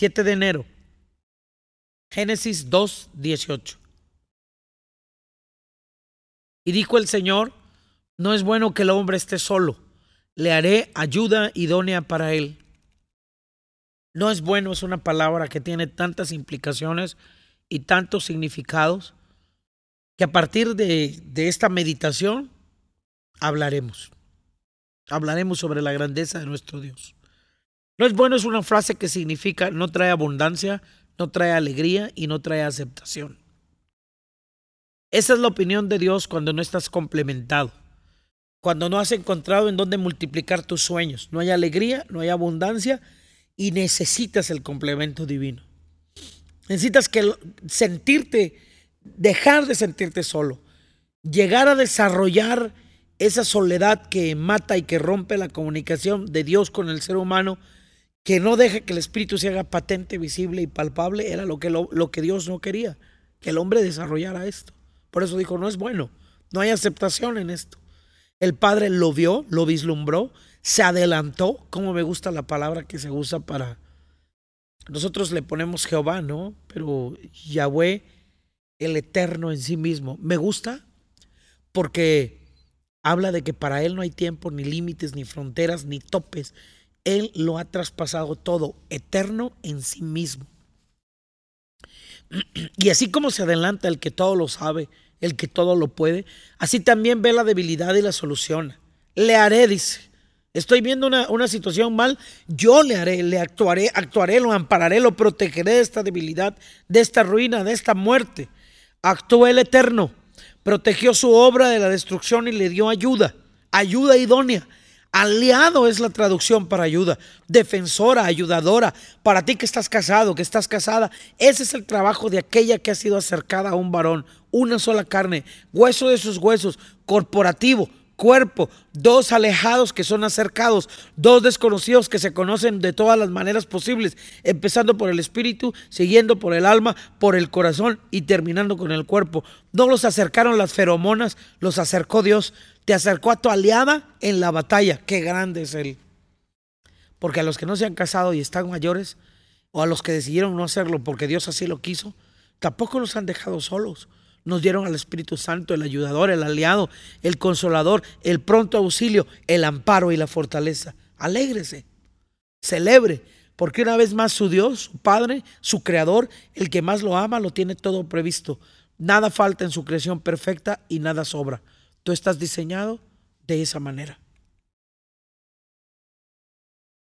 7 de enero. Génesis 2, 18. Y dijo el Señor, no es bueno que el hombre esté solo, le haré ayuda idónea para él. No es bueno es una palabra que tiene tantas implicaciones y tantos significados que a partir de, de esta meditación hablaremos. Hablaremos sobre la grandeza de nuestro Dios. No es bueno es una frase que significa no trae abundancia, no trae alegría y no trae aceptación. Esa es la opinión de Dios cuando no estás complementado, cuando no has encontrado en dónde multiplicar tus sueños. No hay alegría, no hay abundancia y necesitas el complemento divino. Necesitas que sentirte, dejar de sentirte solo, llegar a desarrollar esa soledad que mata y que rompe la comunicación de Dios con el ser humano, que no deja que el Espíritu se haga patente, visible y palpable, era lo que, lo, lo que Dios no quería, que el hombre desarrollara esto. Por eso dijo, no es bueno, no hay aceptación en esto. El Padre lo vio, lo vislumbró, se adelantó, como me gusta la palabra que se usa para... Nosotros le ponemos Jehová, ¿no? Pero Yahweh, el eterno en sí mismo, me gusta porque habla de que para Él no hay tiempo, ni límites, ni fronteras, ni topes. Él lo ha traspasado todo, eterno en sí mismo. Y así como se adelanta el que todo lo sabe, el que todo lo puede, así también ve la debilidad y la soluciona. Le haré, dice. Estoy viendo una, una, situación mal, yo le haré, le actuaré, actuaré, lo ampararé, lo protegeré de esta debilidad, de esta ruina, de esta muerte. Actuó el Eterno, protegió su obra de la destrucción y le dio ayuda, ayuda idónea. Aliado es la traducción para ayuda. Defensora, ayudadora. Para ti que estás casado, que estás casada, ese es el trabajo de aquella que ha sido acercada a un varón. Una sola carne, hueso de sus huesos, corporativo, cuerpo, dos alejados que son acercados, dos desconocidos que se conocen de todas las maneras posibles, empezando por el espíritu, siguiendo por el alma, por el corazón y terminando con el cuerpo. No los acercaron las feromonas, los acercó Dios, te acercó a tu aliada en la batalla. Qué grande es Él. Porque a los que no se han casado y están mayores, o a los que decidieron no hacerlo porque Dios así lo quiso, tampoco los han dejado solos nos dieron al Espíritu Santo, el ayudador, el aliado, el consolador, el pronto auxilio, el amparo y la fortaleza. Alégrese, celebre, porque una vez más su Dios, su Padre, su Creador, el que más lo ama, lo tiene todo previsto. Nada falta en su creación perfecta y nada sobra. Tú estás diseñado de esa manera.